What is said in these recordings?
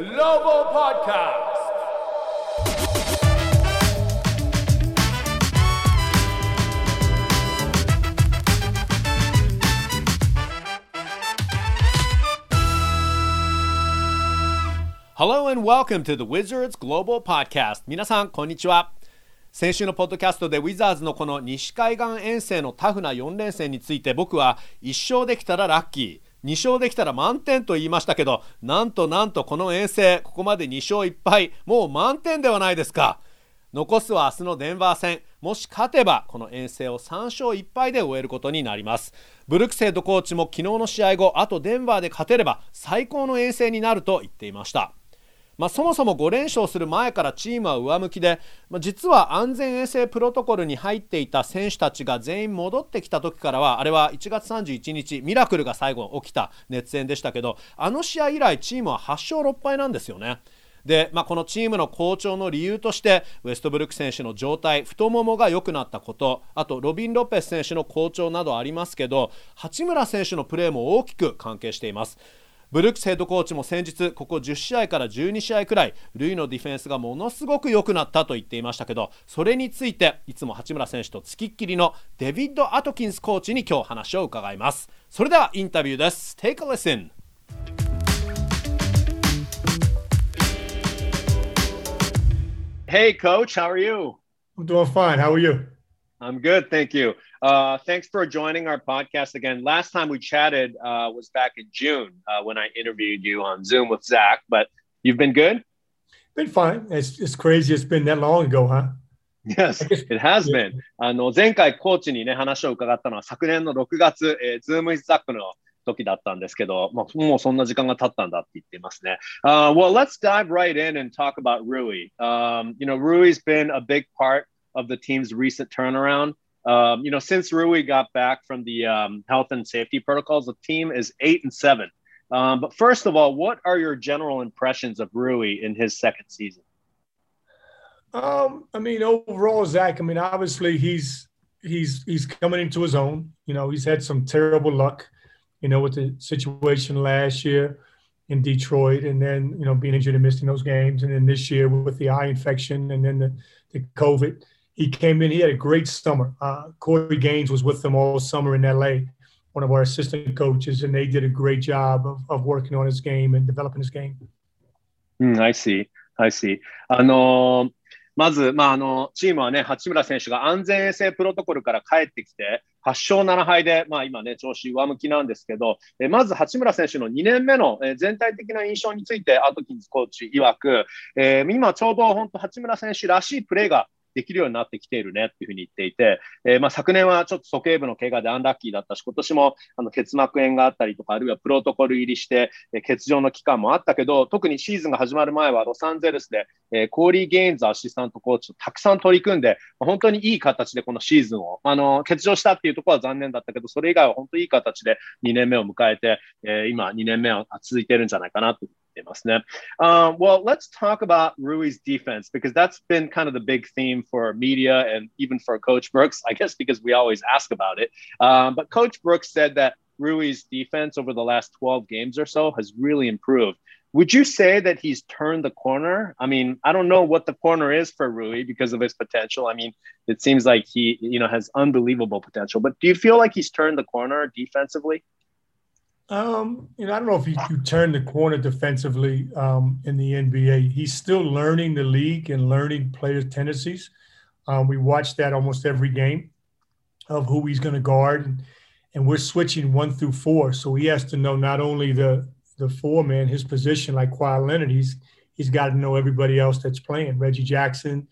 Global Podcast. Hello and welcome to the Wizards Global Podcast. 皆さん、こんにちは。先週のポッドキャストでウィザーズのこの西海岸遠征のタフな4連戦について僕は1勝できたらラッキー2勝できたら満点と言いましたけどなんとなんとこの遠征ここまで2勝1敗もう満点ではないですか。残すは明日のデンバー戦。もし勝てばこの遠征を3勝1敗で終えることになります。ブルックスヘッドコーチも昨日の試合後あとデンバーで勝てれば最高の遠征になると言っていました。まあ、そもそも5連勝する前からチームは上向きで、まあ、実は安全衛生プロトコルに入っていた選手たちが全員戻ってきた時からはあれは1月31日ミラクルが最後起きた熱戦でしたけどあの試合以来チームは8勝6敗なんですよね。で、まあ、このチームの好調の理由としてウェストブルック選手の状態太ももが良くなったことあとロビン・ロペス選手の好調などありますけど八村選手のプレーも大きく関係しています。ブルックスヘッドコーチも先日ここ10試合から12試合くらいルイのディフェンスがものすごく良くなったと言っていましたけどそれについていつも八村選手とつきっきりのデビッド・アトキンスコーチに今日話を伺いますそれではインタビューです Take a listen Hey coach, how are you? I'm doing fine. How are you? I'm good, thank you. Uh, thanks for joining our podcast again. Last time we chatted uh, was back in June uh, when I interviewed you on Zoom with Zach, but you've been good? Been fine. It's, it's crazy. It's been that long ago, huh? Yes, it has been. あの前回、コーチに、ね、話を伺ったのは昨年の6月、えー、Zoom with Zach の時だったんですけど、まあ、もうそんな時間が経ったんだって言ってますね。Uh, well, let's dive right in and talk about Rui. Um, you know, Rui's been a big part of the team's recent turnaround. Um, you know, since Rui got back from the um, health and safety protocols, the team is eight and seven. Um, but first of all, what are your general impressions of Rui in his second season? Um, I mean, overall, Zach. I mean, obviously, he's he's he's coming into his own. You know, he's had some terrible luck. You know, with the situation last year in Detroit, and then you know being injured and missing those games, and then this year with the eye infection, and then the the COVID he came in. He had a great summer. Uh, Corey Gaines was with them all summer in LA, one of our assistant coaches, and they did a great job of, of working on his game and developing his game. Mm, I see. I see. あのー、まず、まあ、あの、チームはね、八村選手が安全衛生プロトコルから帰ってきて、8勝7敗で、まあ、今ね、調子上向きなんですけど、えまず八村選手の2年目の、え全体的な印象について、アトキンズコーチ曰く、えー、今ちょうど本当八村選手らしいプレーができるようになってきているねっていうふうに言っていて、えー、まあ昨年はちょっと鼠径部の怪我でアンラッキーだったし、今年もあの結膜炎があったりとか、あるいはプロトコル入りして、え、欠場の期間もあったけど、特にシーズンが始まる前はロサンゼルスで、えー、コーリー・ゲインズアシスタントコーチとたくさん取り組んで、本当にいい形でこのシーズンを、あの、欠場したっていうところは残念だったけど、それ以外は本当にいい形で2年目を迎えて、えー、今2年目は続いてるんじゃないかなと they must know. Um, well, let's talk about Rui's defense because that's been kind of the big theme for media and even for Coach Brooks, I guess, because we always ask about it. Um, but Coach Brooks said that Rui's defense over the last 12 games or so has really improved. Would you say that he's turned the corner? I mean, I don't know what the corner is for Rui because of his potential. I mean, it seems like he, you know, has unbelievable potential. But do you feel like he's turned the corner defensively? Um, you know, I don't know if you, you turn the corner defensively um, in the NBA. He's still learning the league and learning players' tendencies. Um, we watch that almost every game of who he's going to guard, and, and, we're switching one through four. So he has to know not only the the four man, his position, like Kawhi Leonard. He's he's got to know everybody else that's playing. Reggie Jackson,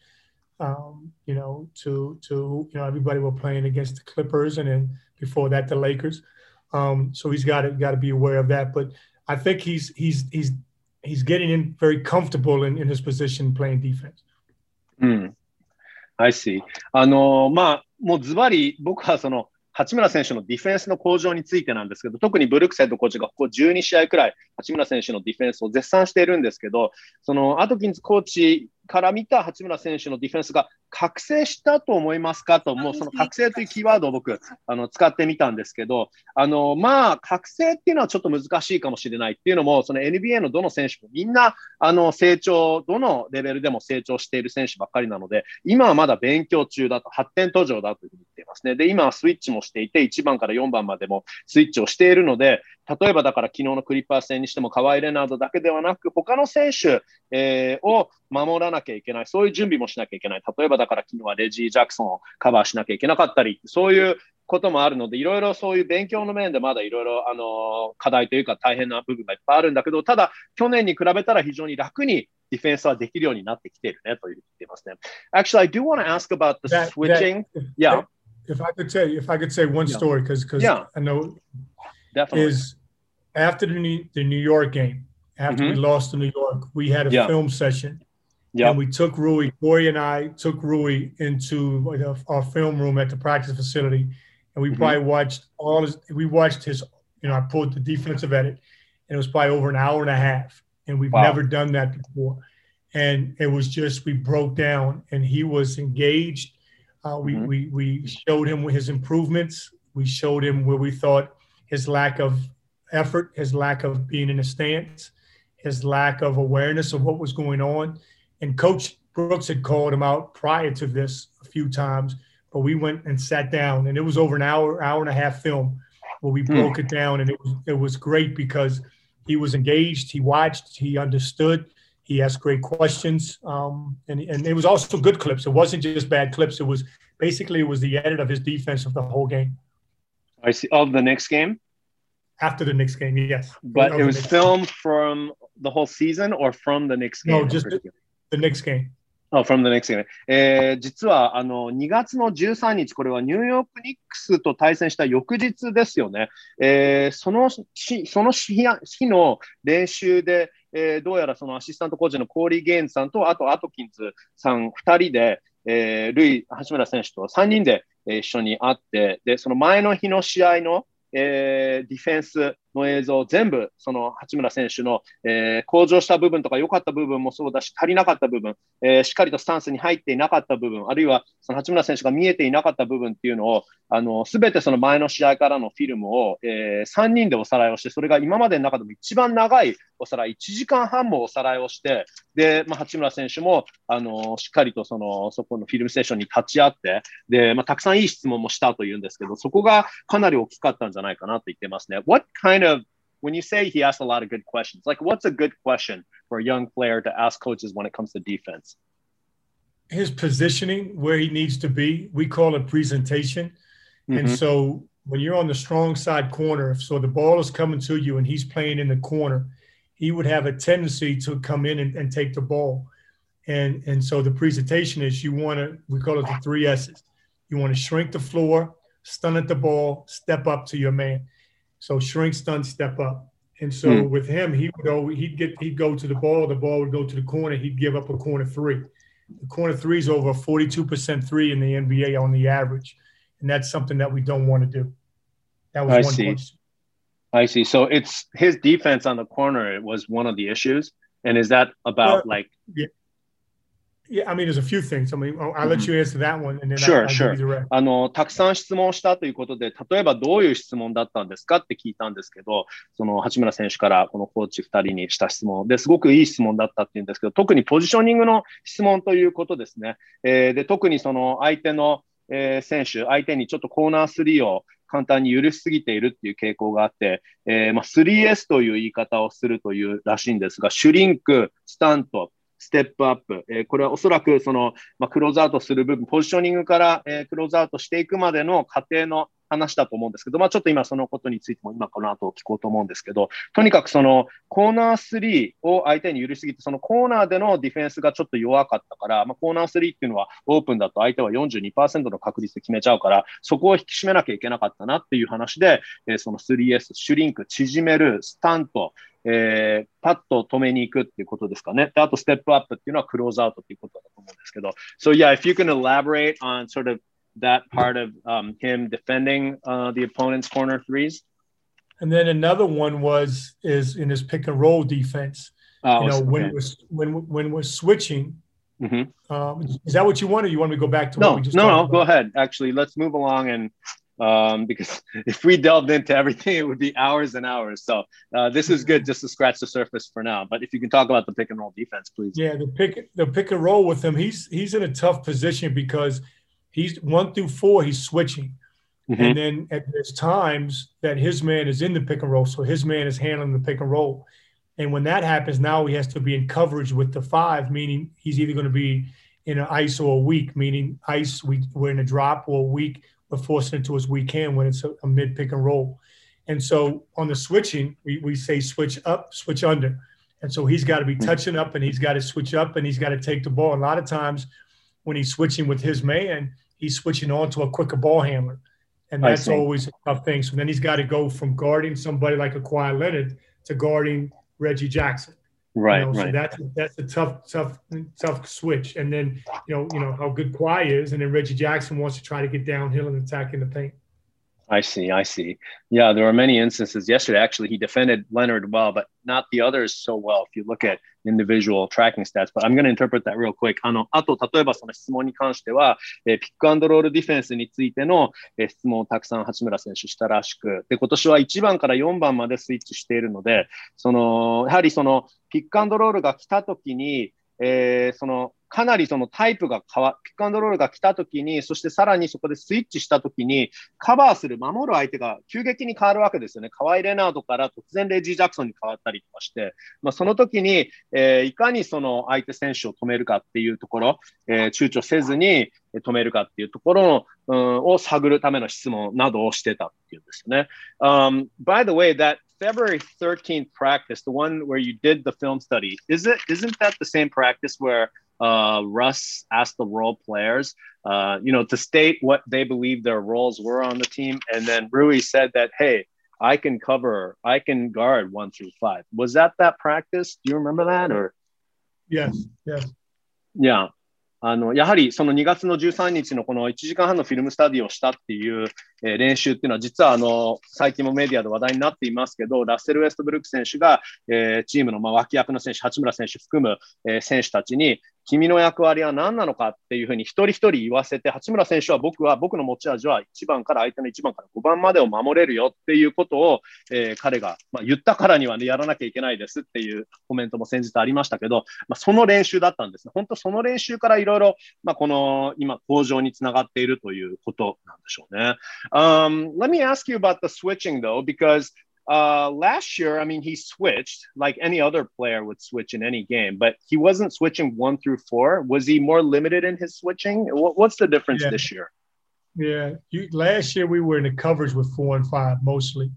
um, you know, to to you know everybody were playing against the Clippers, and then before that the Lakers. Um, so he's got to got to be aware of that. But I think he's he's he's he's getting in very comfortable in, in his position playing defense. うん。I see. あのまあもうズバリ僕はその八村選手のディフェンスの向上についてなんですけど、特にブルックセッドコーチがここ12試合くらい、八村選手のディフェンスを絶賛しているんですけど、そのアトキンズコーチから見た八村選手のディフェンスが覚醒したと思いますかと、もうその覚醒というキーワードを僕、あの使ってみたんですけど、あのまあ、覚醒っていうのはちょっと難しいかもしれないっていうのも、その NBA のどの選手もみんなあの成長、どのレベルでも成長している選手ばっかりなので、今はまだ勉強中だと、発展途上だというふうに言っていますね。で、今はスイッチもしていて、1番から4番までもスイッチをしているので、例えばだから昨日のクリッパー戦にしても、カワイ・レナードだけではなく、他の選手、えー、を守らなきゃいけない、そういう準備もしなきゃいけない。例えばだから昨日はレジー・ジャクソンをカバーしなきゃいけなかったり、そういうこともあるので、いろいろそういう勉強の面でまだいろいろ、あの、課題というか大変な部分がいっぱいあるんだけど、ただ、去年に比べたら非常に楽にディフェンスはできるようになってきているねと言っていますね。Actually, I do want to ask about the that, switching. That, yeah. If I could say, if I could say one story, because because yeah. I know Definitely. is after the New, the New York game, after mm-hmm. we lost to New York, we had a yeah. film session. Yeah. And we took Rui, Corey and I took Rui into our film room at the practice facility. And we mm-hmm. probably watched all his, we watched his, you know, I pulled the defensive edit and it was probably over an hour and a half. And we've wow. never done that before. And it was just, we broke down and he was engaged. Uh, we, mm-hmm. we, we showed him his improvements. We showed him where we thought his lack of effort, his lack of being in a stance, his lack of awareness of what was going on. And Coach Brooks had called him out prior to this a few times, but we went and sat down, and it was over an hour, hour and a half film where we hmm. broke it down, and it was it was great because he was engaged, he watched, he understood, he asked great questions, um, and and it was also good clips. It wasn't just bad clips. It was basically it was the edit of his defense of the whole game. I see. Of the next game. After the Knicks game, yes. But it was filmed from the whole season or from the Knicks game? No, just the, Knicks game. Oh, from the next game. えー、実はあの2月の13日、これはニューヨークニックスと対戦した翌日ですよね。えー、その日その日日の練習で、えー、どうやらそのアシスタントコーチのコーリー・ゲインさんと、あとアトキンズさん2人で、えー、ルイ・八村選手と3人で、えー、一緒に会って、で、その前の日の試合の、えー、ディフェンスの映像全部、その八村選手の、えー、向上した部分とか良かった部分もそうだし、足りなかった部分、えー、しっかりとスタンスに入っていなかった部分、あるいはその八村選手が見えていなかった部分っていうのを、あの、すべてその前の試合からのフィルムを、えー、3人でおさらいをして、それが今までの中でも一番長いおさらい、1時間半もおさらいをして、で、まあ、八村選手も、あの、しっかりとその、そこのフィルムステーションに立ち会って、で、まあ、たくさんいい質問もしたというんですけど、そこがかなり大きかったんじゃないかなと言ってますね。What kind of when you say he asked a lot of good questions, like what's a good question for a young player to ask coaches when it comes to defense? His positioning, where he needs to be, we call it presentation. Mm-hmm. And so when you're on the strong side corner, so the ball is coming to you and he's playing in the corner, he would have a tendency to come in and, and take the ball. And, and so the presentation is you want to, we call it the three S's. You want to shrink the floor, stun at the ball, step up to your man. So shrink, stun, step up. And so mm. with him, he would go, he'd get, he'd go to the ball, the ball would go to the corner, he'd give up a corner three. The corner three is over 42% three in the NBA on the average. And that's something that we don't want to do. That was I one see. question. I see. So it's his defense on the corner was one of the issues. And is that about uh, like yeah. Yeah, I mean, there's a few things. I mean, I'll let you answer that one, and then sure, I'll sure. I'll あの、たくさん質問したということで、例えばどういう質問だったんですかって聞いたんですけど、その八村選手からこのコーチ2人にした質問ですごくいい質問だったっていうんですけど、特にポジショニングの質問ということですね。えー、で、特にその相手の、えー、選手、相手にちょっとコーナー3を簡単に許しすぎているっていう傾向があって、えーまあ、3S という言い方をするというらしいんですが、シュリンク、スタント、ステップアップ、えー、これはおそらくその、まあ、クローズアウトする部分、ポジショニングから、えー、クローズアウトしていくまでの過程の話だと思うんですけど、まあ、ちょっと今そのことについても今この後聞こうと思うんですけど、とにかくそのコーナー3を相手に許しすぎて、そのコーナーでのディフェンスがちょっと弱かったから、まあ、コーナー3っていうのはオープンだと相手は42%の確率で決めちゃうから、そこを引き締めなきゃいけなかったなっていう話で、えー、その 3S、シュリンク、縮める、スタント、えー、パッと止めに行くっていうことですかね。であと、ステップアップっていうのはクローズアウトっていうことだと思うんですけど。So yeah, if you can elaborate on sort of that part of um, him defending uh, the opponent's corner threes. And then another one was is in his pick and roll defense. Oh, you know, when yeah. we're when when we're switching, Mm-hmm. Um, is that what you want, or you want me to go back to? No, no, no. Go ahead. Actually, let's move along and um, because if we delved into everything, it would be hours and hours. So uh, this is good just to scratch the surface for now. But if you can talk about the pick and roll defense, please. Yeah, the pick the pick and roll with him, he's he's in a tough position because he's one through four, he's switching. Mm-hmm. And then at there's times that his man is in the pick and roll, so his man is handling the pick and roll. And when that happens, now he has to be in coverage with the five, meaning he's either going to be in an ice or a weak, meaning ice we, we're in a drop or a weak we're forcing into we can when it's a, a mid pick and roll. And so on the switching, we, we say switch up, switch under. And so he's got to be hmm. touching up and he's got to switch up and he's got to take the ball. A lot of times when he's switching with his man, he's switching on to a quicker ball handler. And that's always a tough thing. So then he's got to go from guarding somebody like a Kawhi Leonard to guarding Reggie Jackson. Right, you know, right. So that's that's a tough, tough, tough switch. And then you know, you know how good Kawhi is, and then Reggie Jackson wants to try to get downhill and attack in the paint. I see. I see. Yeah, there were many instances yesterday. Actually, he defended Leonard well, but not the others so well. If you look at individual tracking stats, but I'm going to interpret that real quick. あの、あと、例えばその質問に関しては、えー、ピックアンドロールディフェンスについての、えー、質問をたくさん八村選手したらしく、で、今年は1番から4番までスイッチしているので、その、やはりその、ピックアンドロールが来た時に、えー、その、かなりそのタイプが変わ、ピックアンドロールが来たときに、そしてさらにそこでスイッチしたときに、カバーする、守る相手が急激に変わるわけですよね。カワイ・レナードから突然レイジー・ジャクソンに変わったりとかして、まあ、その時に、えー、いかにその相手選手を止めるかっていうところ、えー、躊躇せずに止めるかっていうところの、うん、を探るための質問などをしてたっていうんですよね。Um, by the way, that February 13th practice, the one where you did the film study, is it isn't that the same practice where uh, Russ asked the role players, uh, you know, to state what they believe their roles were on the team. And then Rui said that, hey, I can cover, I can guard one through five. Was that that practice? Do you remember that? Or yes, yes. Yeah. あの、やはりその2月の13日のこの1時間半のフィルムスタディをしたっていう、えー、練習っていうのは、実はあの、最近もメディアで話題になっていますけど、ラッセル・ウェストブルック選手が、えー、チームのまあ脇役の選手、八村選手含む、えー、選手たちに、君の役割は何なのかっていうふうに一人一人言わせて、八村選手は僕は、僕の持ち味は1番から相手の1番から5番までを守れるよっていうことを、えー、彼が、まあ、言ったからにはね、やらなきゃいけないですっていうコメントも先日ありましたけど、まあ、その練習だったんですね。本当その練習からいろいろ、まあ、この今、向上につながっているということなんでしょうね。Um, let me ask you about the switching though, because Uh, last year, I mean, he switched like any other player would switch in any game, but he wasn't switching one through four. Was he more limited in his switching? What, what's the difference yeah. this year? Yeah, you, last year we were in the covers with four and five mostly.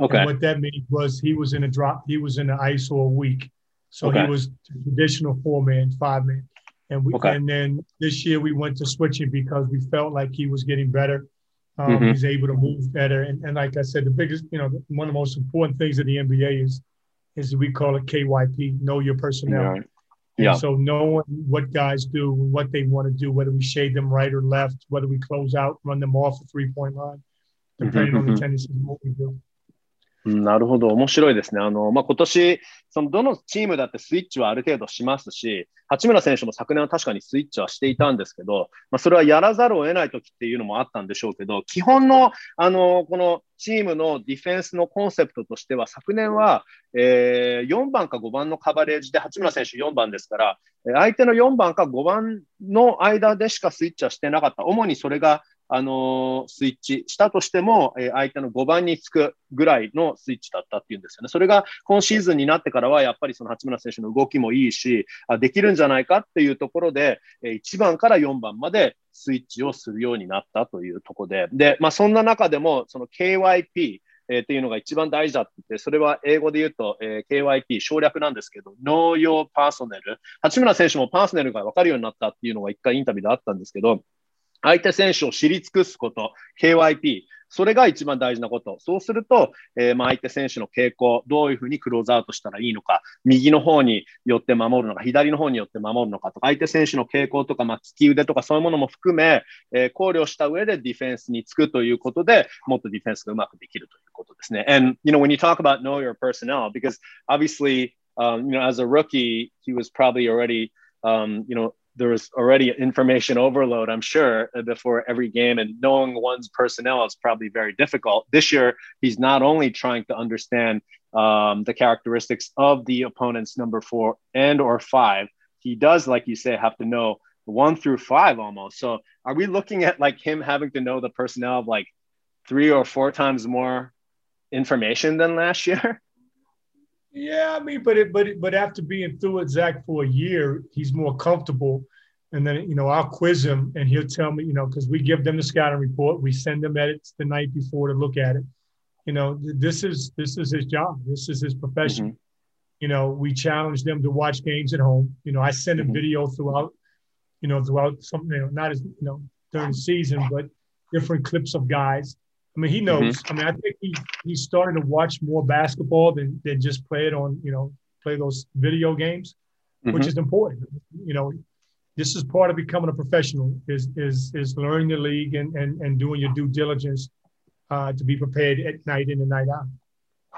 Okay. And what that means was he was in a drop, he was in the ice or a week. So okay. he was traditional four man, five man. And we okay. and then this year we went to switching because we felt like he was getting better um, mm-hmm. He's able to move better, and, and like I said, the biggest, you know, one of the most important things of the NBA is is we call it KYP, know your personnel. Right. Yeah. so knowing what guys do, what they want to do, whether we shade them right or left, whether we close out, run them off the three point line, depending mm-hmm. on the mm-hmm. tendencies of what we do. なるほど、面白いですね。あの、まあ、今年、そのどのチームだってスイッチはある程度しますし、八村選手も昨年は確かにスイッチはしていたんですけど、まあ、それはやらざるを得ない時っていうのもあったんでしょうけど、基本の、あの、このチームのディフェンスのコンセプトとしては、昨年は、えー、4番か5番のカバレージで八村選手4番ですから、相手の4番か5番の間でしかスイッチはしてなかった。主にそれがあのスイッチしたとしても、え相手の5番につくぐらいのスイッチだったっていうんですよね。それが今シーズンになってからは、やっぱりその八村選手の動きもいいし、あできるんじゃないかっていうところで、え1番から4番までスイッチをするようになったというところで、で、まあ、そんな中でも、その KYP、えー、っていうのが一番大事だって言って、それは英語で言うと、えー、KYP、省略なんですけど、Know Your Personnel。八村選手もパーソネルが分かるようになったっていうのが一回インタビューであったんですけど、相手選手を知り尽くすこと、KYP、それが一番大事なこと。そうすると、えー、まあ相手選手の傾向、どういうふうにクローズアウトしたらいいのか、右の方によって守るのか、左の方によって守るのかとか、相手選手の傾向とか、まあ、利き腕とかそういうものも含め、えー、考慮した上でディフェンスにつくということで、もっとディフェンスがうまくできるということですね。And, you know, when you talk about know your personnel, because obviously, um, you know, as a rookie, he was probably already, um, you know, there was already information overload, I'm sure, before every game, and knowing one's personnel is probably very difficult. This year, he's not only trying to understand um, the characteristics of the opponent's number four and or five, he does, like you say, have to know one through five almost. So, are we looking at like him having to know the personnel of like three or four times more information than last year? Yeah, I mean, but it, but it, but after being through it, Zach, for a year, he's more comfortable. And then you know, I'll quiz him, and he'll tell me, you know, because we give them the scouting report, we send them edits the night before to look at it. You know, this is this is his job. This is his profession. Mm-hmm. You know, we challenge them to watch games at home. You know, I send a mm-hmm. video throughout. You know, throughout some, you know, not as you know during the season, but different clips of guys I mean, he mm-hmm. knows. Mm-hmm. I mean, I think he he's starting to watch more basketball than than just play it on, you know, play those video games, mm-hmm. which is important. You know, this is part of becoming a professional is is is learning the league and and and doing your due diligence uh, to be prepared at night in and night out.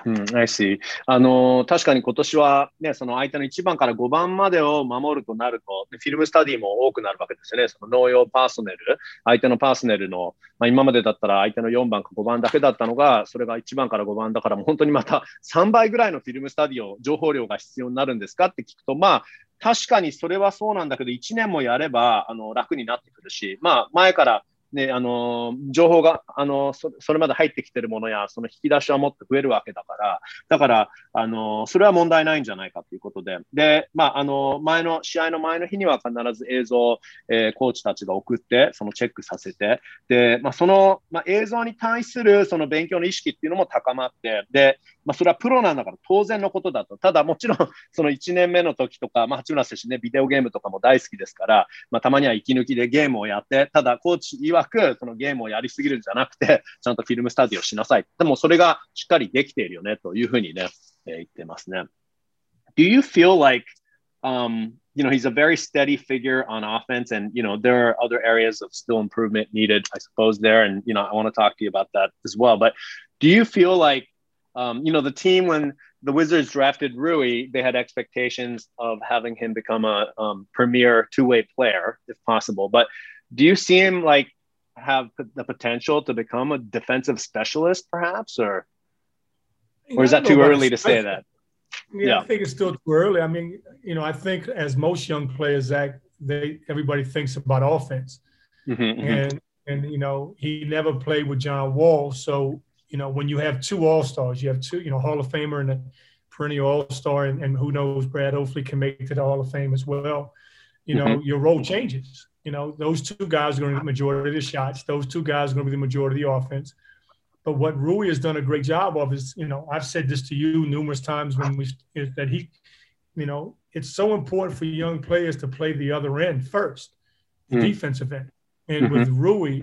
うん、I see. あの、確かに今年はね、その相手の1番から5番までを守るとなると、フィルムスタディも多くなるわけですよね。その農業パーソネル、相手のパーソネルの、まあ、今までだったら相手の4番か5番だけだったのが、それが1番から5番だから、もう本当にまた 3倍ぐらいのフィルムスタディを、情報量が必要になるんですかって聞くと、まあ、確かにそれはそうなんだけど、1年もやればあの楽になってくるし、まあ、前からね、あの、情報が、あのそ、れまで入ってきてるものや、その引き出しはもっと増えるわけだから、だから、あの、それは問題ないんじゃないかということで、で、まあ、あの、前の、試合の前の日には必ず映像、えー、コーチたちが送って、そのチェックさせて、で、まあ、その、まあ、映像に対する、その勉強の意識っていうのも高まって、で、まあ、それはプロなんだから当然のことだと。ただ、もちろん、その1年目の時とか、まあ、八村選手ね、ビデオゲームとかも大好きですから、まあ、たまには息抜きでゲームをやって、ただ、コーチ曰く、そのゲームをやりすぎるんじゃなくて、ちゃんとフィルムスタディをしなさい。でも、それがしっかりできているよね、というふうにね、えー、言ってますね。Do you feel like, um, you know, he's a very steady figure on offense, and you know there are other areas of still improvement needed, I suppose. There, and you know, I want to talk to you about that as well. But do you feel like um, you know, the team when the Wizards drafted Rui, they had expectations of having him become a um, premier two-way player if possible. But do you see him like have the potential to become a defensive specialist, perhaps, or or is that too early to say that? Yeah, yeah, I think it's still too early. I mean, you know, I think as most young players, Zach, they everybody thinks about offense, mm-hmm, mm-hmm. and mm-hmm. and you know, he never played with John Wall, so you know, when you have two All Stars, you have two, you know, Hall of Famer and a perennial All Star, and, and who knows, Brad hopefully can make it to the Hall of Fame as well. You know, mm-hmm. your role changes. You know, those two guys are going to be the majority of the shots. Those two guys are going to be the majority of the offense. But what Rui has done a great job of is, you know, I've said this to you numerous times when we is that he, you know, it's so important for young players to play the other end first, the mm-hmm. defensive end. And mm-hmm. with Rui,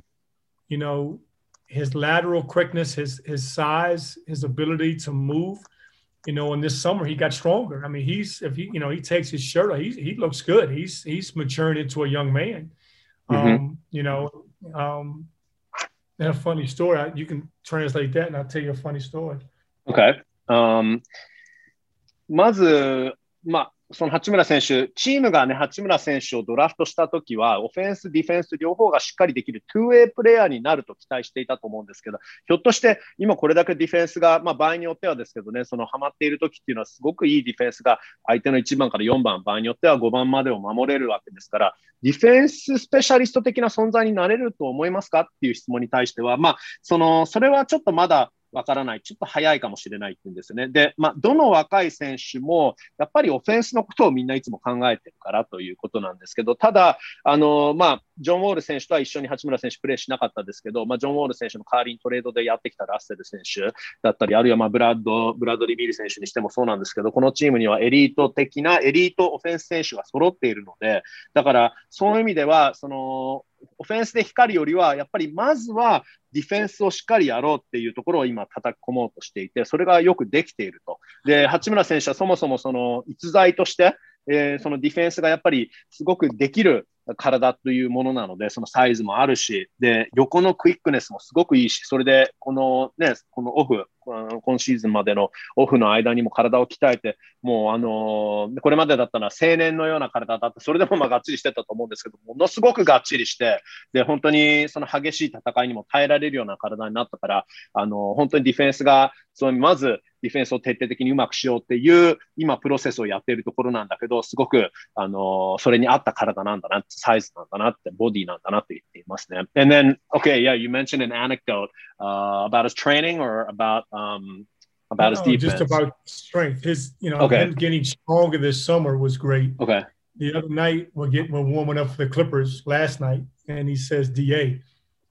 you know, his lateral quickness, his his size, his ability to move. You know, in this summer he got stronger. I mean, he's if he you know he takes his shirt off, he he looks good. He's he's maturing into a young man. Mm-hmm. Um, you know, um, and a funny story. I, you can translate that, and I'll tell you a funny story. Okay. Um, まず、まあ、 その八村選手、チームがね、八村選手をドラフトしたときは、オフェンス、ディフェンス両方がしっかりできるトゥーウェイプレーヤーになると期待していたと思うんですけど、ひょっとして今これだけディフェンスが、まあ、場合によってはですけどね、そのハマっているときっていうのはすごくいいディフェンスが相手の1番から4番、場合によっては5番までを守れるわけですから、ディフェンススペシャリスト的な存在になれると思いますかっていう質問に対しては、まあ、その、それはちょっとまだわからない。ちょっと早いかもしれないって言うんですね。で、まあ、どの若い選手も、やっぱりオフェンスのことをみんないつも考えてるからということなんですけど、ただ、あの、まあ、ジョン・ウォール選手とは一緒に八村選手プレーしなかったですけど、まあ、ジョン・ウォール選手の代わりにトレードでやってきたラッセル選手だったり、あるいはまあブラッド、ブラッドリ・ビール選手にしてもそうなんですけど、このチームにはエリート的なエリートオフェンス選手が揃っているので、だからそういう意味では、その、オフェンスで光るよりは、やっぱりまずはディフェンスをしっかりやろうっていうところを今叩き込もうとしていて、それがよくできていると。で、八村選手はそもそもその逸材として、えー、そのディフェンスがやっぱりすごくできる体というものなので、そのサイズもあるし、で、横のクイックネスもすごくいいし、それで、このね、このオフ、今シーズンまでのオフの間にも体を鍛えて、もうあのー、これまでだったら青年のような体だって、それでもまあがっちりしてたと思うんですけど、ものすごくがっちりして、で、本当にその激しい戦いにも耐えられるような体になったから、あのー、本当にディフェンスが、そのまずディフェンスを徹底的にうまくしようっていう、今プロセスをやっているところなんだけど、すごく、あのー、それに合った体なんだなって、サイズなんだなって、ボディなんだなって言っていますね。And then, okay, yeah, you mentioned an anecdote、uh, about his training or about, um, about his defense? Just about strength. His, you know, okay. him getting stronger this summer was great. Okay. The other night, we're getting we're warming up for the Clippers last night, and he says, "Da,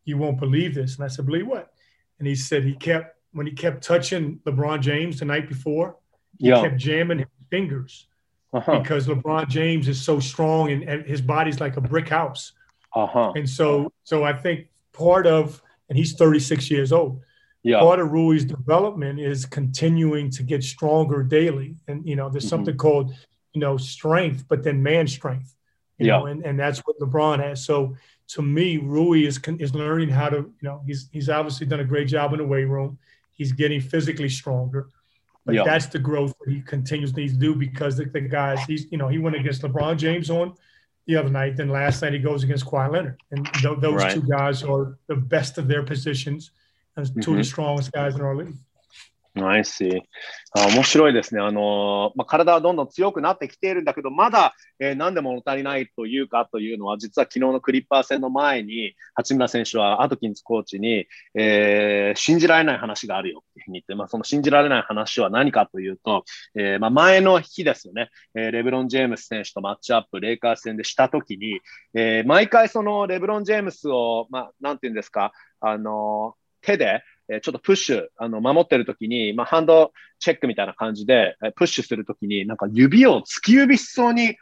you won't believe this." And I said, "Believe what?" And he said he kept when he kept touching LeBron James the night before, he yeah. kept jamming his fingers uh-huh. because LeBron James is so strong and, and, his body's like a brick house. Uh-huh. And so, so I think part of, and he's 36 years old yeah. part of Rui's development is continuing to get stronger daily. And, you know, there's mm-hmm. something called, you know, strength, but then man strength, you yeah. know, and, and that's what LeBron has. So to me, Rui is, is learning how to, you know, he's, he's obviously done a great job in the weight room. He's getting physically stronger. But yeah. that's the growth that he continues needs to do because the, the guys, he's, you know, he went against LeBron James on the other night. Then last night he goes against Kawhi Leonard. And th- those right. two guys are the best of their positions – as 2 of the mm-hmm. strongest guys in our league. I see. あ面白いですね。あのまあ、体はどんどん強くなってきているんだけど、まだ、えー、何で物足りないというかというのは、実は昨日のクリッパー戦の前に、八村選手はアトキンズコーチに、えー、信じられない話があるよっていうふうに言って、まあ、その信じられない話は何かというと、えーまあ、前の日ですよね、えー、レブロン・ジェームス選手とマッチアップ、レイカーズ戦でしたときに、えー、毎回そのレブロン・ジェームスを、まあ、なんていうんですか、あの手で、えちょっとプッシュ、あの、守ってる時に、まあ、ハンドチェックみたいな感じで、プッシュするときに、なんか指を突き指しそうに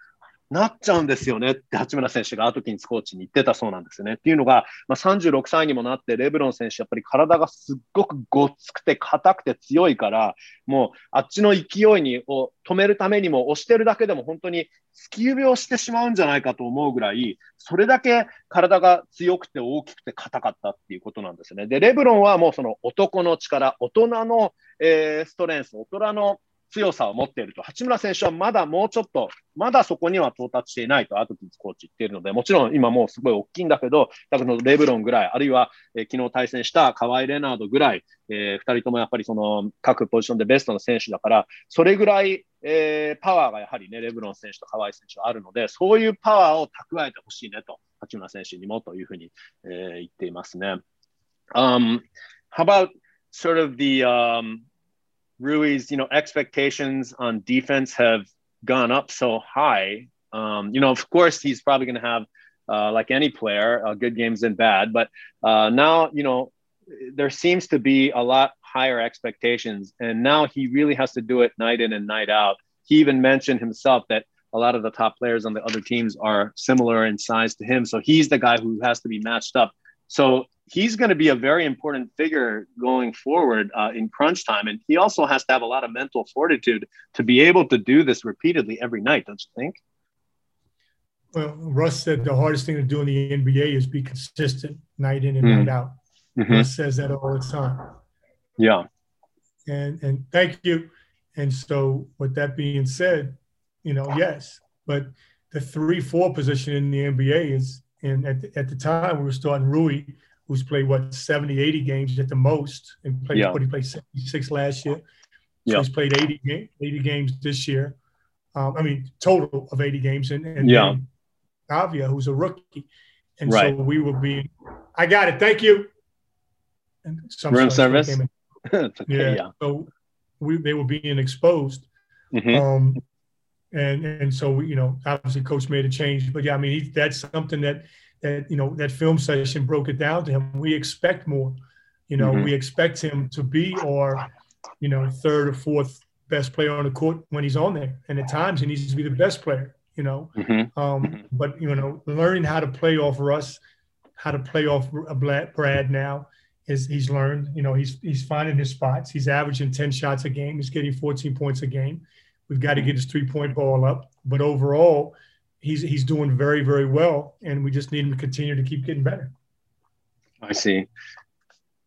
なっちゃうんですよねって八村選手がアトキンスコーチに言ってたそうなんですよね。っていうのが、まあ、36歳にもなってレブロン選手やっぱり体がすっごくごっつくて硬くて強いからもうあっちの勢いにを止めるためにも押してるだけでも本当に突き指をしてしまうんじゃないかと思うぐらいそれだけ体が強くて大きくて硬かったっていうことなんですね。でレブロンはもうその男の力大人の、えー、ストレンス大人の強さを持っていると、八村選手はまだもうちょっと、まだそこには到達していないと、アトキンスコーチ言っているので、もちろん今もうすごい大きいんだけど、だけどレブロンぐらい、あるいは、えー、昨日対戦したカワイ・レナードぐらい、えー、2人ともやっぱりその各ポジションでベストの選手だから、それぐらい、えー、パワーがやはりね、レブロン選手とカワイ選手はあるので、そういうパワーを蓄えてほしいねと、八村選手にもというふうに、えー、言っていますね。Um, how about sort of the um, Rui's, you know, expectations on defense have gone up so high. Um, you know, of course, he's probably going to have, uh, like any player, uh, good games and bad. But uh, now, you know, there seems to be a lot higher expectations, and now he really has to do it night in and night out. He even mentioned himself that a lot of the top players on the other teams are similar in size to him, so he's the guy who has to be matched up. So he's going to be a very important figure going forward uh, in crunch time. And he also has to have a lot of mental fortitude to be able to do this repeatedly every night, don't you think? Well, Russ said the hardest thing to do in the NBA is be consistent night in and mm. night out. Mm-hmm. Russ says that all the time. Yeah. And and thank you. And so, with that being said, you know, yes, but the three four position in the NBA is, and at the, at the time we were starting Rui, who's played what 70, 80 games at the most, and played yeah. what he played 76 last year. So yeah. he's played 80, 80 games this year. Um, I mean, total of 80 games, and, and yeah, Avia, who's a rookie, and right. so we will be. I got it. Thank you. And some Room service. okay, yeah. yeah. So we they were being exposed. Mm-hmm. Um, and and so we you know, obviously, coach made a change, but yeah, I mean, he, that's something that that you know that film session broke it down to him. We expect more. You know, mm-hmm. we expect him to be our, you know, third or fourth best player on the court when he's on there. And at times he needs to be the best player, you know. Mm-hmm. Um, mm-hmm. but you know, learning how to play off Russ, how to play off a Brad now is he's learned, you know, he's he's finding his spots. He's averaging 10 shots a game, he's getting 14 points a game. We've got to get his three-point ball up. But overall, he's he's doing very very well, and we just need him to continue to keep getting better. I see.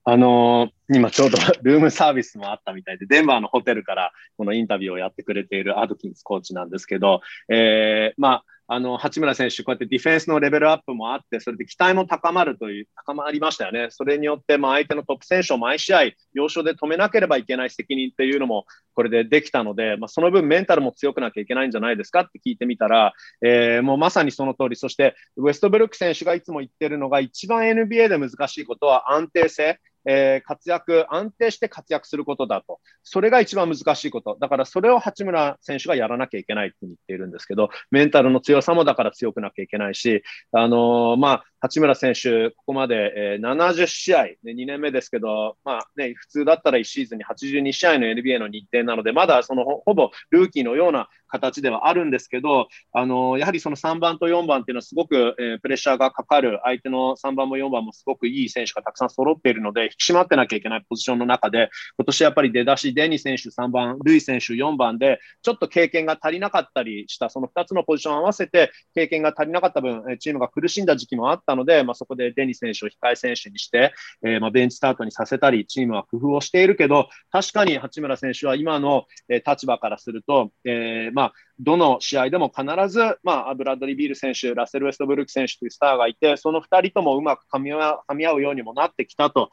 あのー、今ちょうどルームサービスもあったみたいで、デンバーのホテルからこのインタビューをやってくれているアドキンスコーチなんですけど、えー、まあ、 あの、八村選手、こうやってディフェンスのレベルアップもあって、それで期待も高まるという、高まりましたよね。それによって、まあ、相手のトップ選手を毎試合、要所で止めなければいけない責任っていうのも、これでできたので、まあ、その分メンタルも強くなきゃいけないんじゃないですかって聞いてみたら、えー、もうまさにその通り、そして、ウエストブルック選手がいつも言ってるのが、一番 NBA で難しいことは安定性。えー、活躍、安定して活躍することだと。それが一番難しいこと。だからそれを八村選手がやらなきゃいけないと言っているんですけど、メンタルの強さもだから強くなきゃいけないし、あのー、まあ、八村選手、ここまで、えー、70試合、ね、2年目ですけど、まあね、普通だったら1シーズンに82試合の NBA の日程なので、まだそのほぼルーキーのような形ではあるんですけど、あのやはりその3番と4番っていうのはすごく、えー、プレッシャーがかかる、相手の3番も4番もすごくいい選手がたくさん揃っているので、き締まってなきゃいけないポジションの中で、今年やっぱり出だし、デニー選手3番、ルイ選手4番で、ちょっと経験が足りなかったりした、その2つのポジションを合わせて、経験が足りなかった分、チームが苦しんだ時期もあったので、まあ、そこでデニー選手を控え選手にして、えー、まあベンチスタートにさせたり、チームは工夫をしているけど、確かに八村選手は今の、え、立場からすると、えー、まあ、どの試合でも必ず、まあ、ブラッドリー・ビール選手、ラッセル・ウェストブルック選手というスターがいて、その2人ともうまく噛み合うようにもなってきたと、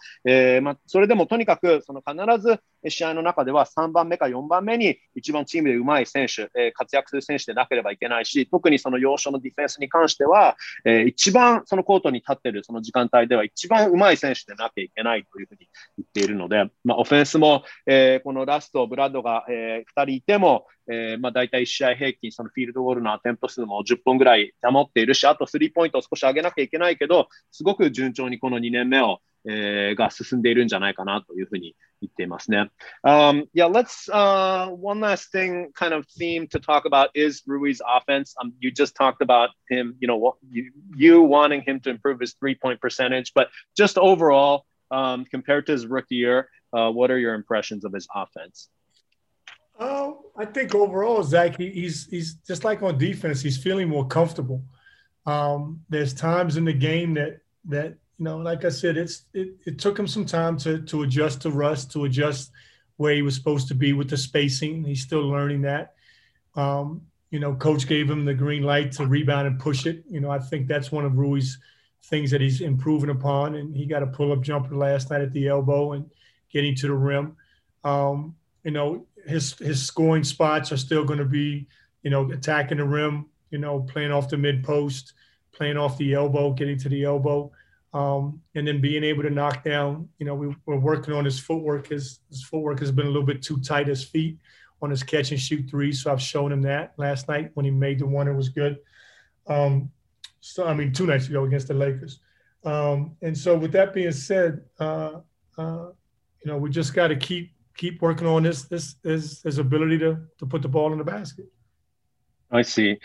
ーまあ、それでもとにかくその必ず試合の中では3番目か4番目に一番チームでうまい選手、えー、活躍する選手でなければいけないし、特にその要所のディフェンスに関しては、えー、一番そのコートに立っているその時間帯では一番うまい選手でなきゃいけないというふうに言っているので、まあ、オフェンスも、えー、このラスト、ブラッドが、えー、2人いても、えー、まあ、大体1試合平均、そのフィールドゴールのアテンプ数も10本ぐらい保っているし、あとスリーポイントを少し上げなきゃいけないけど、すごく順調にこの2年目を、えー、が進んでいるんじゃないかなというふうに言っていますね。Um, yeah, let's, uh, one last thing kind of theme to talk about is Rui's offense. Um, you just talked about him, you know, you, you wanting him to improve his three point percentage, but just overall, um, compared to his rookie year, uh, what are your impressions of his offense? Uh, I think overall, Zach, he, he's he's just like on defense. He's feeling more comfortable. Um, there's times in the game that that you know, like I said, it's it, it took him some time to to adjust to Russ, to adjust where he was supposed to be with the spacing. He's still learning that. Um, you know, coach gave him the green light to rebound and push it. You know, I think that's one of Rui's things that he's improving upon. And he got a pull up jumper last night at the elbow and getting to the rim. Um, you know, his his scoring spots are still going to be, you know, attacking the rim, you know, playing off the mid post, playing off the elbow, getting to the elbow, um, and then being able to knock down. You know, we, are working on his footwork. His his footwork has been a little bit too tight. His feet on his catch and shoot three. So I've shown him that last night when he made the one. It was good. Um, so I mean, two nights ago against the Lakers. Um, and so with that being said, uh, uh, you know, we just got to keep keep working on his, his, his, his ability to, to put the ball in the basket. I see.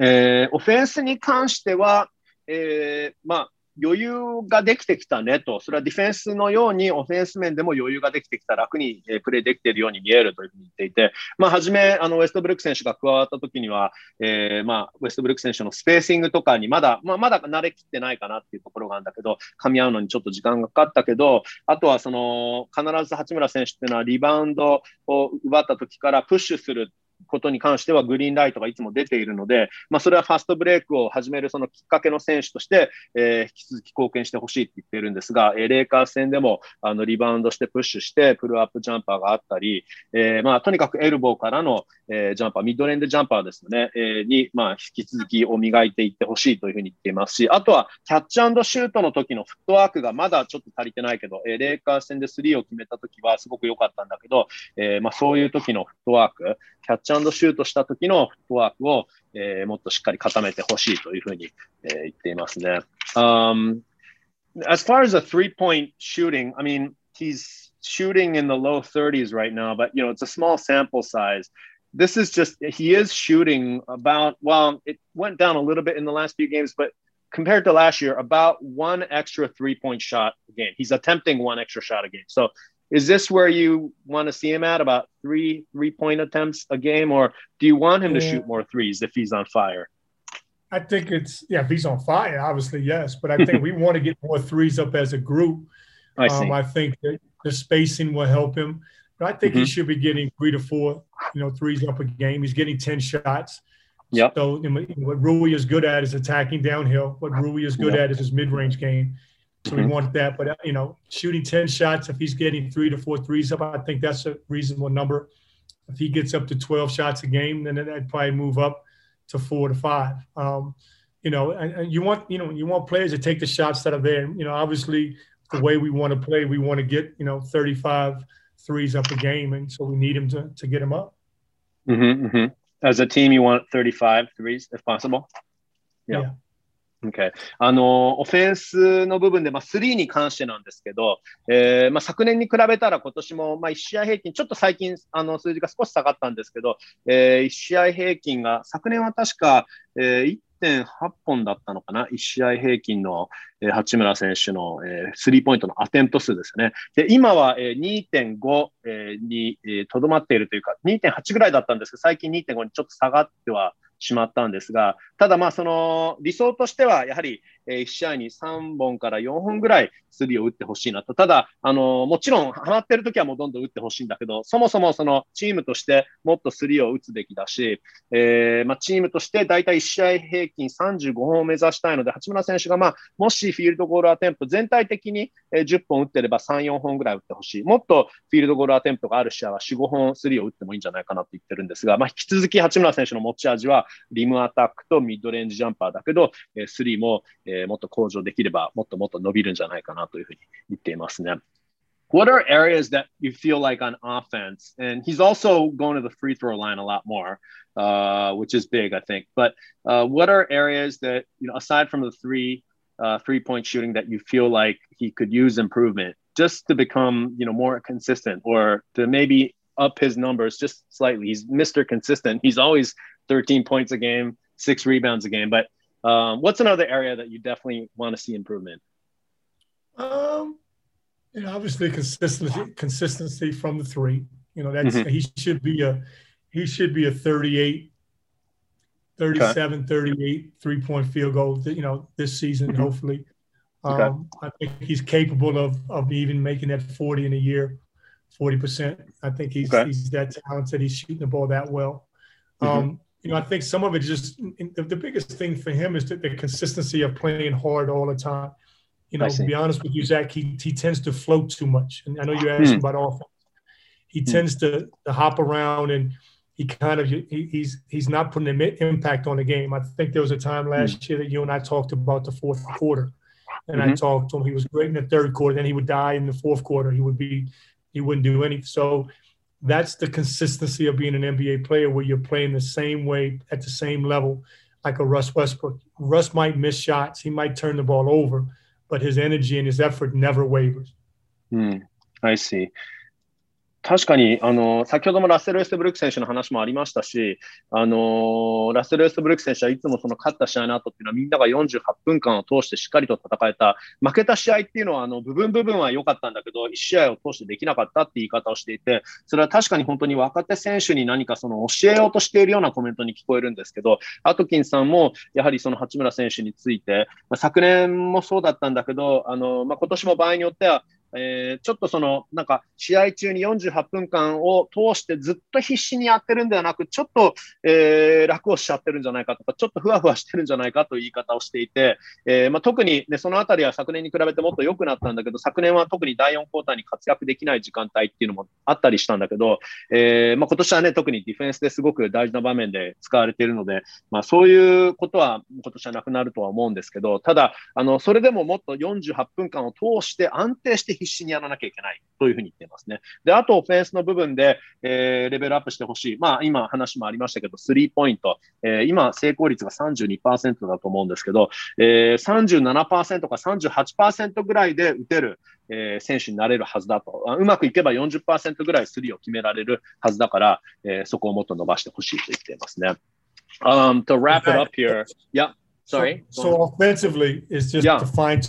えー、オフェンスに関しては、えー、まあ、 余裕ができてきたねと、それはディフェンスのようにオフェンス面でも余裕ができてきた、楽にプレーできているように見えるというふうに言っていて、まあ、初め、あのウェストブルック選手が加わった時には、えー、まあ、ウェストブルック選手のスペーシングとかにまだ、まあ、まだ慣れきってないかなっていうところがあるんだけど、噛み合うのにちょっと時間がかかったけど、あとはその必ず八村選手っていうのはリバウンドを奪った時からプッシュすることに関してはグリーンライトがいつも出ているので、まあ、それはファストブレイクを始めるそのきっかけの選手として、えー、引き続き貢献してほしいって言っているんですが、えー、レイカーズ戦でもあのリバウンドしてプッシュしてプルアップジャンパーがあったり、えーまあ、とにかくエルボーからの、えー、ジャンパー、ミッドレンドジャンパーですね、え、に、まあ、引き続きを磨いていってほしいというふうに言っていますし、あとはキャッチシュートの時のフットワークがまだちょっと足りてないけど、えー、レイカーズ戦でスリーを決めた時はすごく良かったんだけど、えまあ、そういう時のフットワーク、キャッチシュートした時のフットワークを、えー、もっとしっかり固めてほしいというふうに、えー、言っていますね。Um, as far as a three-point shooting, I mean, he's shooting in the low 30s right now, but you know, it's a small sample size. This is just he is shooting about well, it went down a little bit in the last few games, but compared to last year, about one extra three-point shot a game. He's attempting one extra shot a game. So is this where you want to see him at about three three point attempts a game, or do you want him yeah. to shoot more threes if he's on fire? I think it's yeah, if he's on fire, obviously yes, but I think we want to get more threes up as a group. I see. Um, I think that the spacing will help him. But I think he Mhm. should be getting three to four, you know, threes up a game. He's getting 10 shots. Yep. So you know, what Rui is good at is attacking downhill. What Rui is good Yep. at is his mid-range game. So Mhm. we want that. But you know, shooting 10 shots, if he's getting three to four threes up, I think that's a reasonable number. If he gets up to 12 shots a game, then that'd probably move up to four to five. Um, you know, and, and you want, you know, you want players to take the shots that are there. You know, obviously the way we want to play, we want to get, you know, 35 threes up a game. And so we need him to, to get him up. hmm hmm As a team, you want 35 threes if possible? Yeah. Okay. あの、オフェンスの部分で、まあ、3に関してなんですけど、えーまあ、昨年に比べたら今年も、まあ、1試合平均、ちょっと最近、あの、数字が少し下がったんですけど、えー、1試合平均が、昨年は確か、えー、1.8本だったのかな、1試合平均の、えー八村選手の、えースリーポイントのアテント数ですね。で、今は、えー2.5、えーにえーとどまっているというか、2.8ぐらいだったんですけど、最近2.5にちょっと下がってはしまったんですが、ただまあその理想としてはやはりえ1試合に3本から4本ぐらいスリーを打ってほしいなと。ただ、あのもちろんハマってる時はもうどんどん打ってほしいんだけど、そもそもそのチームとしてもっとスリーを打つべきだし、えーまあ、チームとして大体1試合平均35本を目指したいので、八村選手がまあもし field goal attempt 全体的にえー10本打ってれば3、4本ぐらい打ってほしい。もっと field goal attempt がある試合は4、5本スリーを打ってもいいんじゃないかなと言ってるんですが、まあ、引き続き八村選手の持ち味はリムアタックとミッドレンジジャンパーだけど、えースリーも、えーもっと向上できればもっともっと伸びるんじゃないかなというふうに言っていますね。What are areas that you feel like on offense? And he's also going to the free throw line a lot more, uh, which is big, I think. But uh, what are areas that, you know, aside from the three uh, three point shooting, that you feel like he could use improvement just to become, you know, more consistent or to maybe up his numbers just slightly? He's Mr. Consistent. He's always 13 points a game, six rebounds a game. But um, what's another area that you definitely want to see improvement? Um, you know, obviously consistency, consistency from the three. You know, that's Mhm. he should be a he should be a 38, 37, 38 three point field goal. You know, this season Mhm. hopefully. Okay. Um, I think he's capable of of even making that 40 in a year, 40 percent. I think he's Okay. he's that talented. He's shooting the ball that well. Mhm. Um, you know, I think some of it just the, the biggest thing for him is the, the consistency of playing hard all the time. You know, to be honest with you, Zach, he, he tends to float too much. And I know you asked Hmm. about offense. He Hmm. tends to, to hop around and he kind of he, he's he's not putting an impact on the game. I think there was a time last year that you and I talked about the fourth quarter, and I Mhm. talked to him. He was great in the third quarter, then he would die in the fourth quarter. He would be he wouldn't do anything. So that's the consistency of being an NBA player, where you're playing the same way at the same level, like a Russ Westbrook. Russ might miss shots, he might turn the ball over, but his energy and his effort never wavers. I see. 確かに、あの、先ほどもラッセル・ウェストブルック選手の話もありましたし、あの、ラッセル・ウェストブルック選手はいつもその勝った試合の後っていうのはみんなが48分間を通してしっかりと戦えた。負けた試合っていうのは、あの、部分部分は良かったんだけど、1試合を通してできなかったって言い方をしていて、それは確かに本当に若手選手に何かその教えようとしているようなコメントに聞こえるんですけど、アトキンさんもやはりその八村選手について、まあ、昨年もそうだったんだけど、あの、まあ、今年も場合によっては、えーちょっとその、なんか、試合中に48分間を通してずっと必死にやってるんではなく、ちょっと、えー楽をしちゃってるんじゃないかとか、ちょっとふわふわしてるんじゃないかという言い方をしていて、えーまあ、特に、ね、そのあたりは昨年に比べてもっと良くなったんだけど、昨年は特に第4クォーターに活躍できない時間帯っていうのもあったりしたんだけど、えーまあ、今年はね、特にディフェンスですごく大事な場面で使われているので、まあ、そういうことは今年はなくなるとは思うんですけど、ただ、あの、それでももっと48分間を通して安定して必死にやらなきゃいけないというふうに言っていますね。で、あとオフェンスの部分で、えーレベルアップしてほしい。まあ、今話もありましたけど、スリーポイント、えー今成功率が32%だと思うんですけど、えー、37%か38%ぐらいで打てる、えー選手になれるはずだと。あうまくいけば40%ぐらいスリーを決められるはずだから、えーそこをもっと伸ばしてほしいと言っていますね。Um, to wrap it up here, yeah, sorry. So, so offensively, it's just Yeah. to fine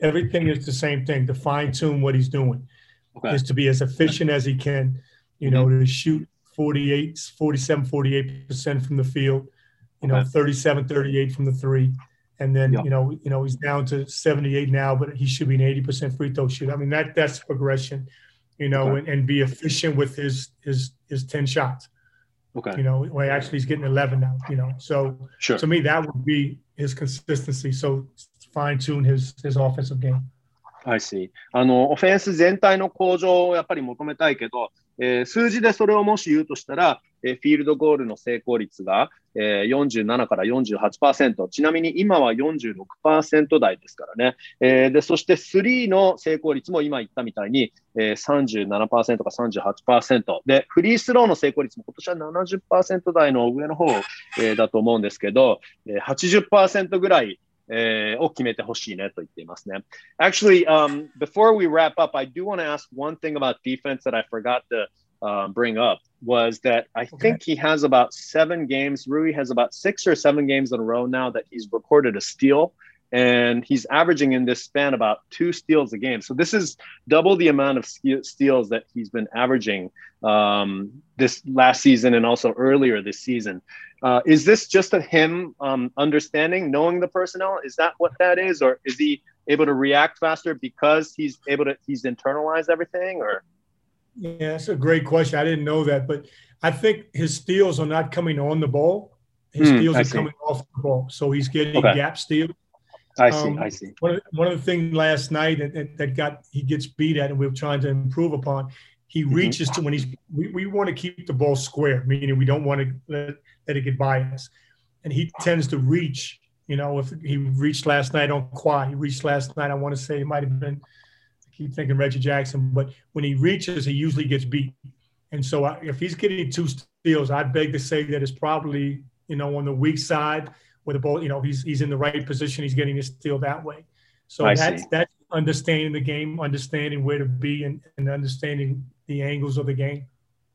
everything is the same thing. To fine tune what he's doing Okay. is to be as efficient as he can. You know, mm-hmm. to shoot 48, 47, 48 percent from the field. You know, Okay. 37, 38 from the three. And then Yeah. you know, you know, he's down to 78 now, but he should be an 80% free throw shooter. I mean, that that's progression, you know, Okay. and, and be efficient with his his his 10 shots. Okay. You know, well, actually he's getting 11 now. You know, so Sure. to me that would be his consistency. So fine tune his his offensive game. I see. あの、オフェンス全体の向上をやっぱり求めたいけど、えー数字でそれをもし言うとしたら、えフィールドゴールの成功率が、えー47から48%、ちなみに今は46%台ですからね。えで、そして3の成功率も今言ったみたいに、えー37%か38%。で、フリースローの成功率も今年は70%台の上の方、えだと思うんですけど、えー80%ぐらい、を決めてほしいねと言っていますね。Actually, um, before we wrap up, I do want to ask one thing about defense that I forgot to uh, bring up was that I think he has about seven games. Rui has about six or seven games in a row now that he's recorded a steal. And he's averaging in this span about two steals a game. So this is double the amount of steals that he's been averaging um, this last season and also earlier this season. Uh, is this just a him um, understanding, knowing the personnel? Is that what that is, or is he able to react faster because he's able to he's internalized everything, or Yeah, that's a great question. I didn't know that, but I think his steals are not coming on the ball. His Hmm, steals I are see. coming off the ball. So he's getting Okay. gap steals. I see, Um, I see. One of, one of the things last night that, that, got he gets beat at and we're trying to improve upon. He Mhm. reaches to when he's we, we want to keep the ball square, meaning we don't want to let, let it get by us. And he tends to reach, you know, if he reached last night on quad, he reached last night. I want to say it might have been keep thinking Reggie Jackson, but when he reaches, he usually gets beat. And so I, if he's getting two steals, I'd beg to say that it's probably, you know, on the weak side where the ball, you know, he's he's in the right position, he's getting his steal that way. So I that's see. that's understanding the game, understanding where to be and, and understanding the angles of the game.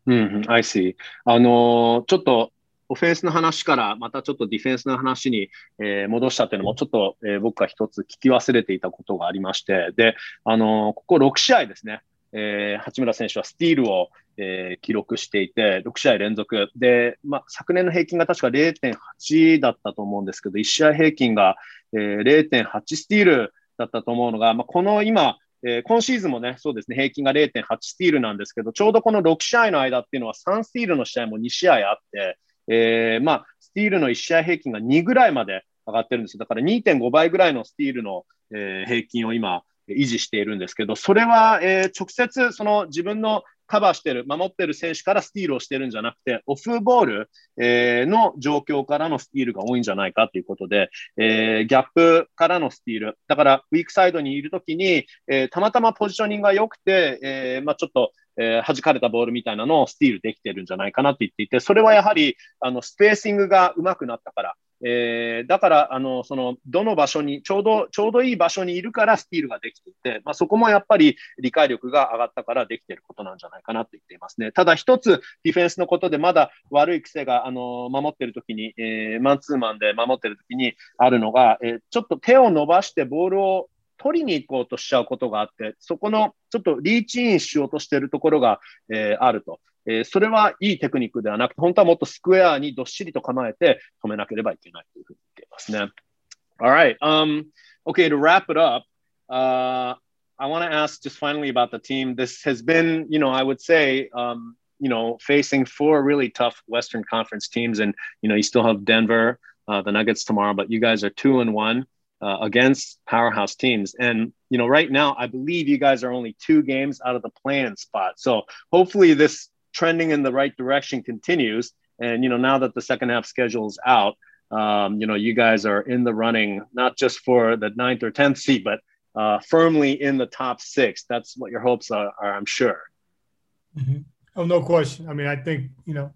うんうん、I see. あのーちょっと、 オフェンスの話から、またちょっとディフェンスの話に、えー戻したっていうのも、ちょっと、えー僕が一つ聞き忘れていたことがありまして、で、あのーここ6試合ですね、えー八村選手はスティールを、えー記録していて、6試合連続。で、まあ、昨年の平均が確か0.8だったと思うんですけど、1試合平均が、えー0.8スティールだったと思うのが、まあ、この今、えー今シーズンもね、そうですね、平均が0.8スティールなんですけど、ちょうどこの6試合の間っていうのは3スティールの試合も2試合あって、えーまあ、スティールの1試合平均が2ぐらいまで上がってるんですよ。だから2.5倍ぐらいのスティールの、えー平均を今、維持しているんですけど、それは、えー直接その自分のカバーしてる、守ってる選手からスティールをしてるんじゃなくて、オフボール、えーの状況からのスティールが多いんじゃないかということで、えーギャップからのスティール。だから、ウィークサイドにいるときに、えーたまたまポジショニングが良くて、えまあ、ちょっと、えー弾かれたボールみたいなのをスティールできてるんじゃないかなって言っていて、それはやはり、あの、スペーシングが上手くなったから、えーだから、あの、その、どの場所に、ちょうど、ちょうどいい場所にいるからスティールができていて、まあ、そこもやっぱり理解力が上がったからできてることなんじゃないかなと言っていますね。ただ一つ、ディフェンスのことでまだ悪い癖が、あの、守ってる時に、えーマンツーマンで守ってる時にあるのが、えーちょっと手を伸ばしてボールを取りに行こうとしちゃうことがあって、そこのちょっとリーチインしようとしているところが、えーあると。えーそれはいいテクニックではなくて、本当はもっとスクエアにどっしりと構えて止めなければいけないというふうに言っていますね。Alright, um, okay, to wrap it up, uh, I want to ask just finally about the team. This has been, you know, I would say, um, you know, facing four really tough Western Conference teams, and you know, you still have Denver, uh, the Nuggets tomorrow, but you guys are two and one uh, against powerhouse teams. And you know, right now, I believe you guys are only two games out of the plan spot. So hopefully, this trending in the right direction continues. And you know, now that the second half schedule is out, um, you know, you guys are in the running not just for the ninth or tenth seed, but uh, firmly in the top six. That's what your hopes are, are I'm sure. Mhm. Oh, no question. I mean, I think you know,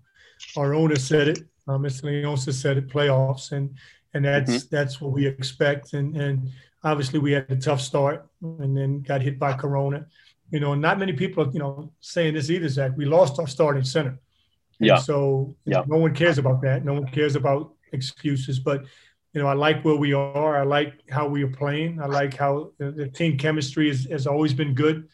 our owner said it. Uh, Mr. Leonsa said it. Playoffs, and and that's mm-hmm. that's what we expect. And and obviously we had a tough start, and then got hit by Corona. You know, not many people, are, you know, saying this either. Zach, we lost our starting center. And Yeah. So Yeah. no one cares about that. No one cares about excuses. But you know, I like where we are. I like how we are playing. I like how the, the team chemistry is, has always been good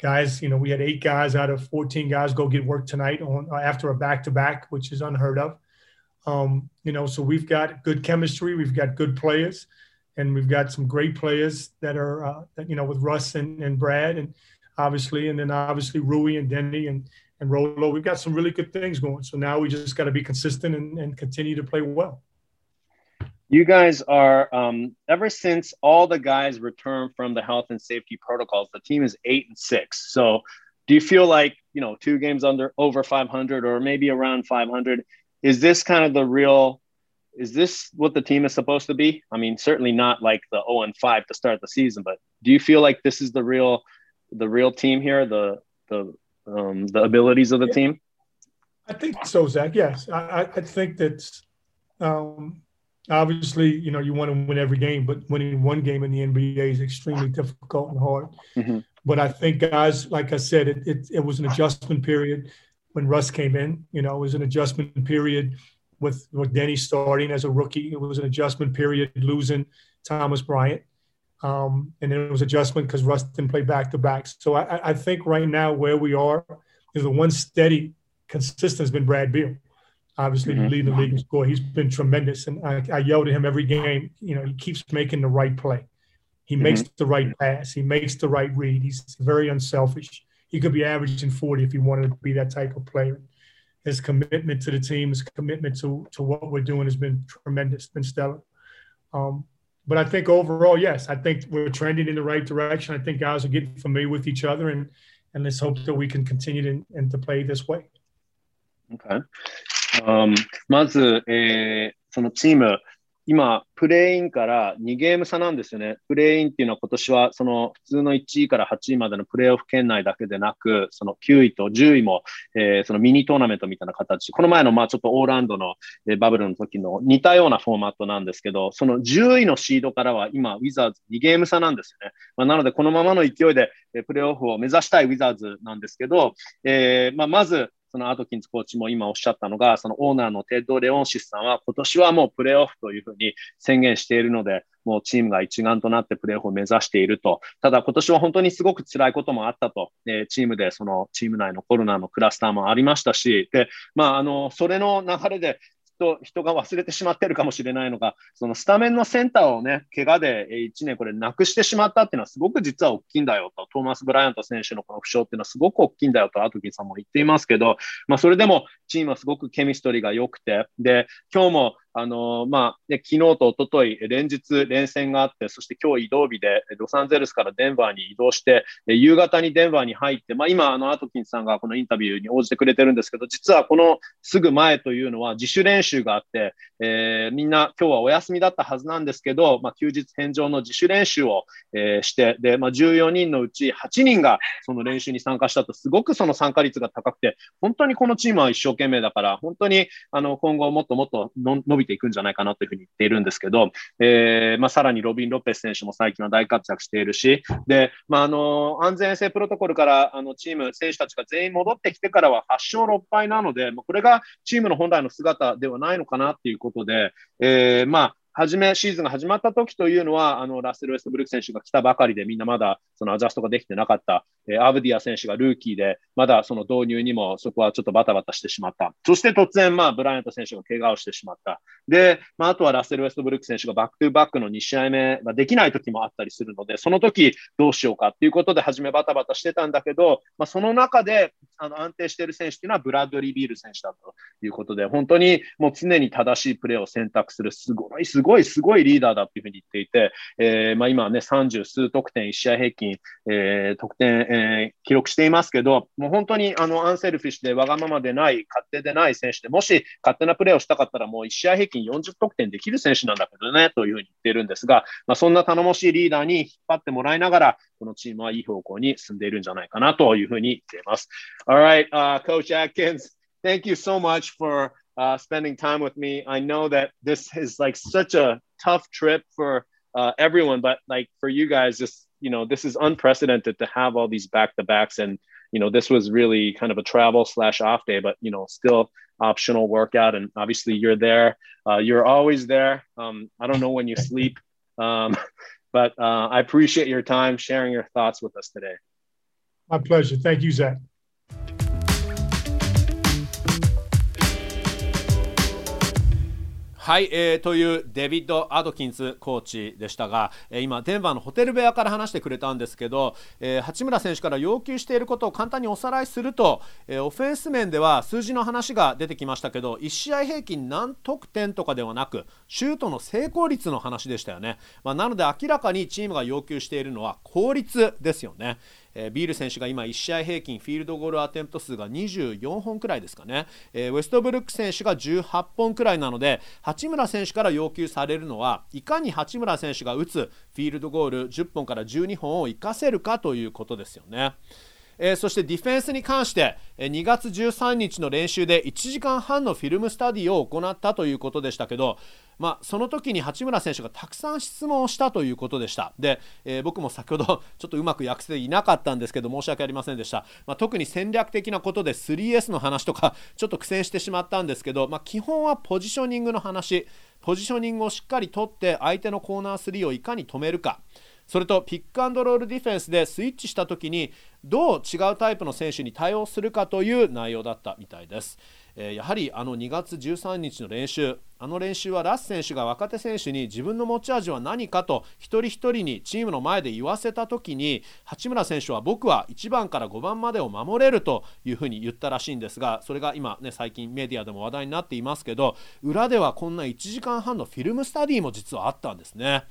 guys. You know, we had eight guys out of 14 guys go get work tonight on after a back to back, which is unheard of. Um, you know, so we've got good chemistry. We've got good players. and we've got some great players that are, uh, you know, with Russ and, and Brad, and obviously, and then obviously Rui and Denny and and Rolo. We've got some really good things going. So now we just got to be consistent and, and continue to play well. You guys are um, ever since all the guys returned from the health and safety protocols, the team is eight and six. So do you feel like you know two games under over 500 or maybe around 500 is this kind of the real is this what the team is supposed to be? I mean certainly not like the 0 and 5 to start the season but do you feel like this is the real the real team here the the um, the abilities of the team? I think so zach yes. I i think that um obviously you know you want to win every game but winning one game in the nba is extremely difficult and hard. Mm-hmm. But I think guys, like I said, it, it, it was an adjustment period when Russ came in. You know, it was an adjustment period with, with Denny starting as a rookie. It was an adjustment period losing Thomas Bryant. Um, and then it was adjustment because Russ didn't play back to back. So I, I think right now where we are is the one steady, consistent has been Brad Beal. Obviously, mm-hmm. leading the league in score. He's been tremendous. And I, I yelled at him every game. You know, he keeps making the right play. He mm-hmm. makes the right pass. He makes the right read. He's very unselfish He could be averaging 40 if he wanted to be that type of player. His commitment to the team, his commitment to, to what we're doing has been tremendous, been stellar. Um, but I think overall, yes, I think we're trending in the right direction. I think guys are getting familiar with each other, and and let's hope that we can continue to, and to play this way. Okay. Um, まず、えー、そのチーム 今、プレインから2ゲーム差なんですよね。プレインっていうのは今年はその普通の1位から8位までのプレーオフ圏内だけでなく、その9位と10位も、えー、そのミニトーナメントみたいな形。この前のまあちょっとオーランドの、えバブルの時の似たようなフォーマットなんですけど、その10位のシードからは今、ウィザーズ2ゲーム差なんですよね。まあ、なので、このままの勢いで、えプレーオフを目指したいウィザーズなんですけど、えーまあ、まず、そのアドキンスコーチも今おっしゃったのが、そのオーナーのテッド・レオンシスさんは、今年はもうプレーオフというふうに宣言しているので、もうチームが一丸となってプレーオフを目指していると。ただ今年は本当にすごく辛いこともあったと。えチームでそのチーム内のコロナのクラスターもありましたし、で、まあ、あの、それの流れでと人が忘れてしまってるかもしれないのが、そのスタメンのセンターをね、怪我で1年これなくしてしまったっていうのはすごく実は大きいんだよと、トーマス・ブライアント選手のこの負傷っていうのはすごく大きいんだよと、アトキンさんも言っていますけど、まあそれでもチームはすごくケミストリーが良くて、で、今日もあのまあね、昨日と一昨日連日連戦があって、そして今日移動日でロサンゼルスからデンバーに移動して、夕方にデンバーに入って、まあ、今、あのアトキンさんがこのインタビューに応じてくれてるんですけど、実はこのすぐ前というのは自主練習があって、えー、みんな今日はお休みだったはずなんですけど、まあ、休日返上の自主練習を、えー、して、で、まあ、14人のうち8人がその練習に参加したと、すごくその参加率が高くて、本当にこのチームは一生懸命だから、本当にあの今後もっともっと伸びていくんじゃないかなというふうに言っているんですけど、えーまあ、さらにロビン・ロペス選手も最近は大活躍しているし、で、まあ、あの安全性プロトコルからあのチーム、選手たちが全員戻ってきてからは8勝6敗なので、まあ、これがチームの本来の姿ではないのかなっていうことで、えー、まあ、初め、シーズンが始まった時というのは、あの、ラッセル・ウェストブルック選手が来たばかりで、みんなまだそのアジャストができてなかった。えー、アブディア選手がルーキーで、まだその導入にもそこはちょっとバタバタしてしまった。そして突然、まあ、ブライアント選手が怪我をしてしまった。で、まあ、あとはラッセル・ウェストブルック選手が back to back の2試合目ができない時もあったりするので、その時どうしようかっていうことで初めバタバタしてたんだけど、まあ、その中であの安定している選手っていうのはブラッドリー・ビール選手だということで、本当にもう常に正しいプレーを選択する、すごい、すごい、すごいリーダーだっていうふうに言っていて、えー、まあ、今ね、30数得点、1試合平均、えー、得点、えー、記録していますけど、もう本当にあのアンセルフィッシュでわがままでない、勝手でない選手で、もし勝手なプレーをしたかったら、もう1試合平均40得点できる選手なんだけどね、というふうに言ってるんですが、まあ、そんな頼もしいリーダーに引っ張ってもらいながら、このチームはいい方向に進んでいるんじゃないかなというふうに言っています。Alright,、uh, Coach Atkins, thank you so much for uh, spending time with me. I know that this is like such a tough trip for uh, everyone, but like for you guys, just you know, this is unprecedented to have all these back to backs, and you know, this was really kind of a travel slash off day, but you know, still optional workout, and obviously you're there. Uh, you're always there. Um, I don't know when you sleep, um, but uh, I appreciate your time sharing your thoughts with us today. My pleasure. Thank you, Zach. はい、えー、というデビッド・アドキンスコーチでしたが、えー、今、デンバーのホテル部屋から話してくれたんですけど、えー、八村選手から要求していることを簡単におさらいすると、えー、オフェンス面では数字の話が出てきましたけど1試合平均何得点とかではなくシュートの成功率の話でしたよね、まあ、なので明らかにチームが要求しているのは効率ですよね。えー、ビール選手が今1試合平均フィールドゴールアテンプト数が24本くらいですかね、えー、ウェストブルック選手が18本くらいなので八村選手から要求されるのはいかに八村選手が打つフィールドゴール10本から12本を生かせるかということですよね。えー、そしてディフェンスに関して、えー、2月13日の練習で1時間半のフィルムスタディを行ったということでしたけど、まあ、その時に八村選手がたくさん質問をしたということでした。で、えー、僕も先ほど ちょっとうまく訳せていなかったんですけど申し訳ありませんでした、まあ、特に戦略的なことで 3S の話とか ちょっと苦戦してしまったんですけど、まあ、基本はポジショニングの話。ポジショニングをしっかりとって相手のコーナー3をいかに止めるか。それとピックアンドロールディフェンスでスイッチした時にどう違うタイプの選手に対応するかという内容だったみたいです。やはりあの2月13日の練習あの練習はラス選手が若手選手に自分の持ち味は何かと一人一人にチームの前で言わせた時に八村選手は僕は1番から5番までを守れるというふうに言ったらしいんですがそれが今ね最近メディアでも話題になっていますけど裏ではこんな1時間半のフィルムスタディも実はあったんですね。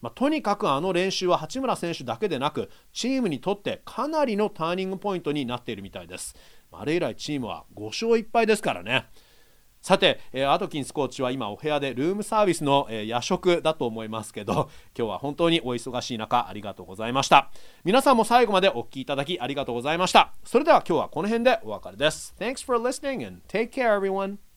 まあ、とにかくあの練習は八村選手だけでなくチームにとってかなりのターニングポイントになっているみたいです。あれ以来チームは5勝1敗ですからね。さて、えー、アトキンスコーチは今お部屋でルームサービスの、えー、夜食だと思いますけど今日は本当にお忙しい中ありがとうございました。皆さんも最後までお聴きいただきありがとうございました。それでは今日はこの辺でお別れです。Thanks for listening and take care everyone.